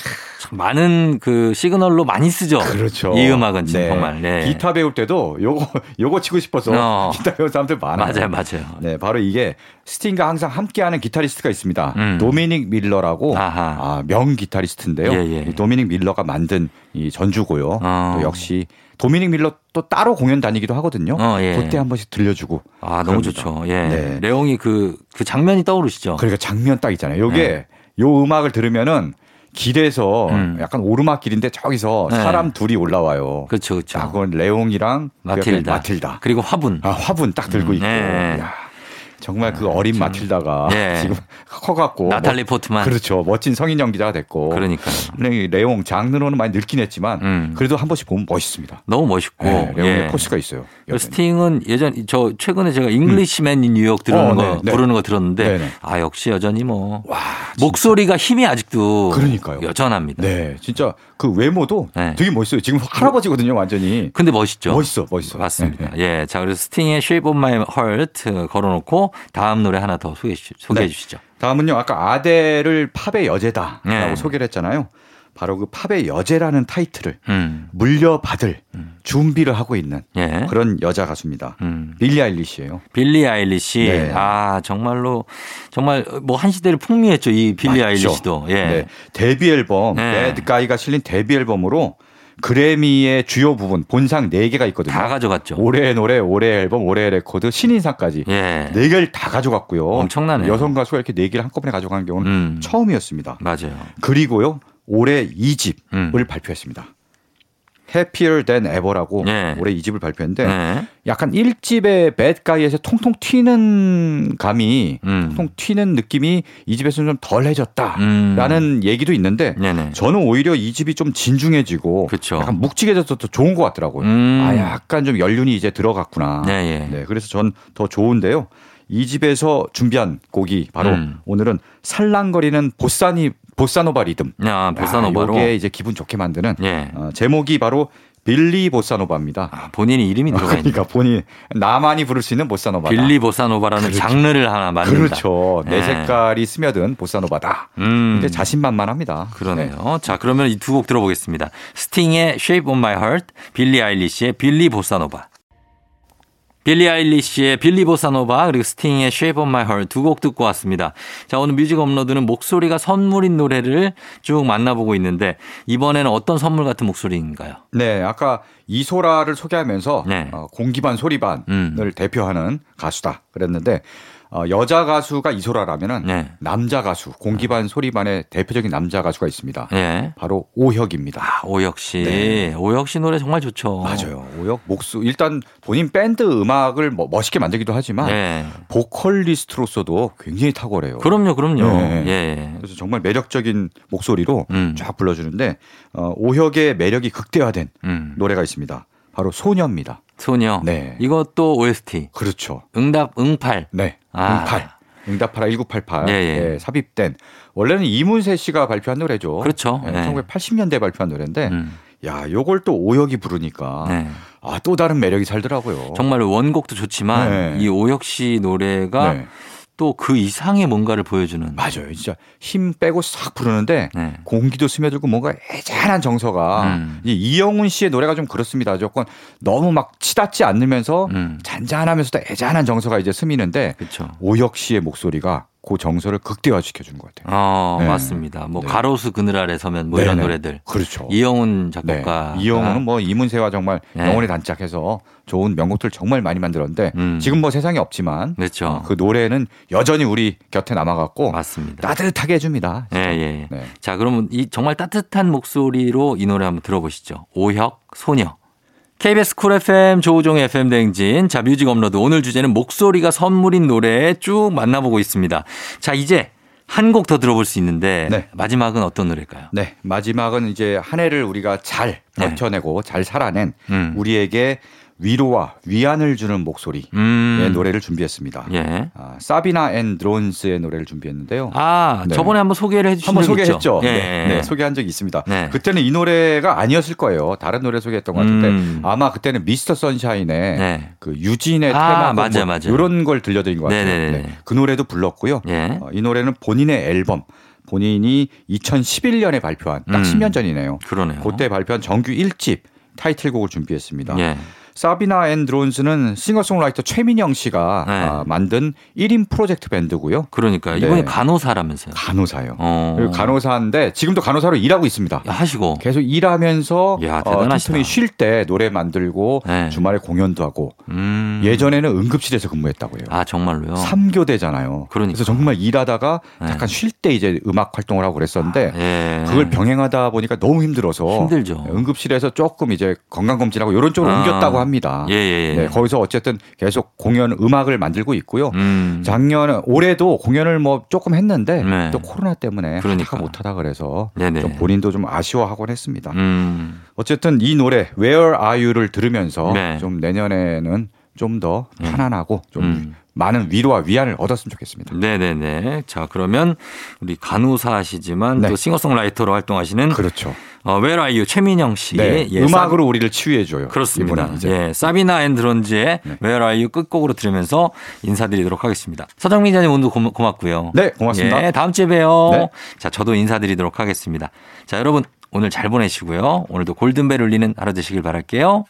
많은 그 시그널로 많이 쓰죠. 그렇죠. 이 음악은 네. 정말. 네. 기타 배울 때도 요거 요거 치고 싶어서 어. 기타 배운 사람들 많아요. 맞아요, 맞아요. 네, 바로 이게 스팅과 항상 함께하는 기타리스트가 있습니다. 음. 도미닉 밀러라고 아, 명 기타리스트인데요. 예, 예. 도미닉 밀러가 만든 이 전주고요. 어. 또 역시 도미닉 밀러 또 따로 공연 다니기도 하거든요. 어, 예. 그때 한 번씩 들려주고. 아, 너무 그럽니다. 좋죠. 예. 네. 레옹이 그, 그 장면이 떠오르시죠? 그러니까 장면 딱 있잖아요. 요게 네. 요 음악을 들으면은 길에서 음. 약간 오르막길인데 저기서 네. 사람 둘이 올라와요. 그렇죠, 그렇죠. 그건 레옹이랑 마틸다. 마틸다. 그리고 화분. 아, 화분 딱 들고 음. 있고. 네. 야. 정말 그 어린 좀, 마틸다가 예. 지금 커갖고 나탈리 뭐, 포트만 그렇죠 멋진 성인 연기자가 됐고 그러니까 레옹 장 르노는 많이 늙긴 했지만 음. 그래도 한 번씩 보면 멋있습니다. 너무 멋있고 네, 레옹의 예. 포스가 있어요. 여전히. 스팅은 예전 저 최근에 제가 Englishman in New York 들으는 어, 거 네, 네. 부르는 거 들었는데. 네. 아 역시 여전히 뭐 와, 목소리가 힘이 아직도 그러니까요. 여전합니다. 네, 진짜 그 외모도 네. 되게 멋있어요. 지금 할아버지거든요, 완전히. 근데 멋있죠. 멋있어, 멋있어. 맞습니다. 네, 네. 예, 자 그래서 스팅의 Shape of My Heart 걸어놓고 다음 노래 하나 더 소개해, 소개해 네. 주시죠. 다음은요, 아까 아델을 팝의 여제다라고 네. 소개를 했잖아요. 바로 그 팝의 여제라는 타이틀을 음. 물려받을 음. 준비를 하고 있는 예. 그런 여자 가수입니다. 음. 빌리 아일리시예요. 빌리 아일리시. 네. 아 정말로 정말 뭐 한 시대를 풍미했죠. 이 빌리 맞죠. 아일리시도. 예. 네. 데뷔 앨범 네. Bad Guy가 실린 데뷔 앨범으로 그래미의 주요 부분 본상 4개가 있거든요. 다 가져갔죠. 올해의 노래, 올해의 앨범, 올해의 레코드, 신인상까지 예. 4개를 다 가져갔고요. 엄청나네요. 여성 가수가 이렇게 4개를 한꺼번에 가져간 경우는 음. 처음이었습니다. 맞아요. 그리고요. 올해 2집을 음. 발표했습니다. Happier Than Ever라고 네. 올해 2집을 발표했는데 네. 약간 1집의 배드가이에서 통통 튀는 감이 음. 통통 튀는 느낌이 2집에서는 좀 덜해졌다라는 음. 얘기도 있는데 네네. 저는 오히려 2집이 좀 진중해지고 그쵸. 약간 묵직해져서 더 좋은 것 같더라고요. 음. 아 약간 좀 연륜이 이제 들어갔구나. 네, 네 그래서 전 더 좋은데요. 이 집에서 준비한 곡이 바로 음. 오늘은 살랑거리는 보사니 보사노바 리듬. 아, 보사노바로. 이게 이제 기분 좋게 만드는 예. 어, 제목이 바로 Billie Bossa Nova입니다. 아, 본인이 이름이 들어가 있는. 그러니까 본인 나만이 부를 수 있는 보사노바. 빌리 보사노바라는 그렇죠. 장르를 하나 만든다. 그렇죠. 내 네. 색깔이 스며든 보사노바다. 음. 이제 자신만만합니다. 그러네요. 네. 자, 그러면 이 두 곡 들어보겠습니다. 스팅의 Shape of My Heart, 빌리 아일리시의 Billie Bossa Nova. 빌리 아일리시의 Billie Bossa Nova 그리고 스팅의 Shape of My Heart 두 곡 듣고 왔습니다. 자 오늘 뮤직 업로드는 목소리가 선물인 노래를 쭉 만나보고 있는데 이번에는 어떤 선물 같은 목소리인가요? 네, 아까 이소라를 소개하면서 네. 어, 공기반 소리반을 음. 대표하는 가수다 그랬는데 어, 여자 가수가 이소라라면은 네. 남자 가수 공기반 소리반의 대표적인 남자 가수가 있습니다. 네. 바로 오혁입니다. 아, 오혁 씨, 네. 오혁 씨 노래 정말 좋죠. 맞아요. 오혁 목수 일단 본인 밴드 음악을 뭐 멋있게 만들기도 하지만 네. 보컬리스트로서도 굉장히 탁월해요. 그럼요, 그럼요. 네. 예. 그래서 정말 매력적인 목소리로 음. 쫙 불러주는데 어, 오혁의 매력이 극대화된 음. 노래가 있습니다. 바로 소녀입니다. 소녀. 네. 이것도 OST. 그렇죠. 응답 응팔. 네. 아. 응팔. 응답하라 1988 예, 예. 네, 삽입된 원래는 이문세 씨가 발표한 노래죠. 그렇죠. 네, 1980년대 발표한 노래인데 음. 야, 요걸 또 오혁이 부르니까 네. 아, 또 다른 매력이 살더라고요. 정말 원곡도 좋지만 네. 이 오혁 씨 노래가 네. 또 그 이상의 뭔가를 보여주는. 맞아요. 진짜 힘 빼고 싹 부르는데 네. 공기도 스며들고 뭔가 애잔한 정서가 음. 이영훈 씨의 노래가 좀 그렇습니다. 조금 너무 막 치닫지 않으면서 음. 잔잔하면서도 애잔한 정서가 이제 스미는데 그쵸. 오혁 씨의 목소리가 그 정서를 극대화시켜 주는 것 같아요. 어, 네. 맞습니다. 뭐 네. 가로수 그늘 아래 서면 뭐 이런 네네. 노래들. 그렇죠. 이영훈 작곡가. 네. 이영훈은 뭐 이문세와 정말 네. 영혼이 단짝해서 좋은 명곡들 정말 많이 만들었는데 음. 지금 뭐 세상에 없지만 그렇죠. 어, 그 노래는 여전히 우리 곁에 남아갖고 맞습니다. 따뜻하게 해줍니다. 예, 예. 네. 자, 그러면 이 정말 따뜻한 목소리로 이 노래 한번 들어보시죠. 오혁 소녀. KBS Cool FM 조우종 FM 대행진. 자, 뮤직 업로드. 오늘 주제는 목소리가 선물인 노래 쭉 만나보고 있습니다. 자, 이제 한 곡 더 들어볼 수 있는데 네. 마지막은 어떤 노래일까요? 네. 마지막은 이제 한 해를 우리가 잘 네. 버텨내고 네. 잘 살아낸 음. 우리에게 위로와 위안을 주는 목소리의 음. 노래를 준비했습니다. 예. 아, 사비나 앤 드론스의 노래를 준비했는데요. 아, 네. 저번에 한번 소개를 해주신 한번 소개했죠. 예. 네, 네, 소개한 적이 있습니다. 네. 그때는 이 노래가 아니었을 거예요. 다른 노래 소개했던 것 같은데 음. 아마 그때는 미스터 선샤인의 네. 그 유진의 아, 테마 맞아, 뭐 맞아. 이런 걸 들려드린 것 같아요. 네, 그 노래도 불렀고요. 예. 어, 이 노래는 본인의 앨범 본인이 2011년에 발표한 딱 음. 10년 전이네요. 그러네요. 그때 발표한 정규 1집 타이틀곡을 준비했습니다. 예. 사비나 앤 드론스는 싱어송라이터 최민영 씨가 네. 아, 만든 1인 프로젝트 밴드고요. 그러니까 네. 이번에 간호사라면서요. 간호사요. 어. 간호사인데 지금도 간호사로 일하고 있습니다. 야, 하시고 계속 일하면서 야, 어, 틈틈이 쉴 때 노래 만들고 네. 주말에 공연도 하고 음. 예전에는 응급실에서 근무했다고 해요. 아 정말로요? 3교대잖아요. 그러니까. 그래서 정말 일하다가 네. 잠깐 쉴때 이제 음악 활동을 하고 그랬었는데 아, 예. 그걸 병행하다 보니까 너무 힘들어서 힘들죠. 응급실에서 조금 이제 건강검진하고 이런 쪽으로 아. 옮겼다고 합니다. 예, 예, 예. 네, 거기서 어쨌든 계속 공연 음악을 만들고 있고요. 음. 작년 올해도 공연을 뭐 조금 했는데 네. 또 코로나 때문에 그러니까 못하다 그래서 좀 본인도 좀 아쉬워하곤 했습니다. 음. 어쨌든 이 노래 Where Are You를 들으면서 네. 좀 내년에는 좀 더 편안하고 좀 음. 많은 위로와 위안을 얻었으면 좋겠습니다. 네네네. 자 그러면 우리 간호사시지만 네. 또 싱어송라이터로 활동하시는 그렇죠. 어, Where Are You 최민영 씨. 네, 예, 음악으로 사... 우리를 치유해줘요. 그렇습니다. 예, 사비나 앤드론즈의 네. Where Are You 끝곡으로 들으면서 인사드리도록 하겠습니다. 서정민 기자님 오늘 고, 고맙고요. 네, 고맙습니다. 예, 다음 주에 봬요. 네. 자, 저도 인사드리도록 하겠습니다. 자, 여러분 오늘 잘 보내시고요. 오늘도 골든벨 울리는 하루 되시길 바랄게요.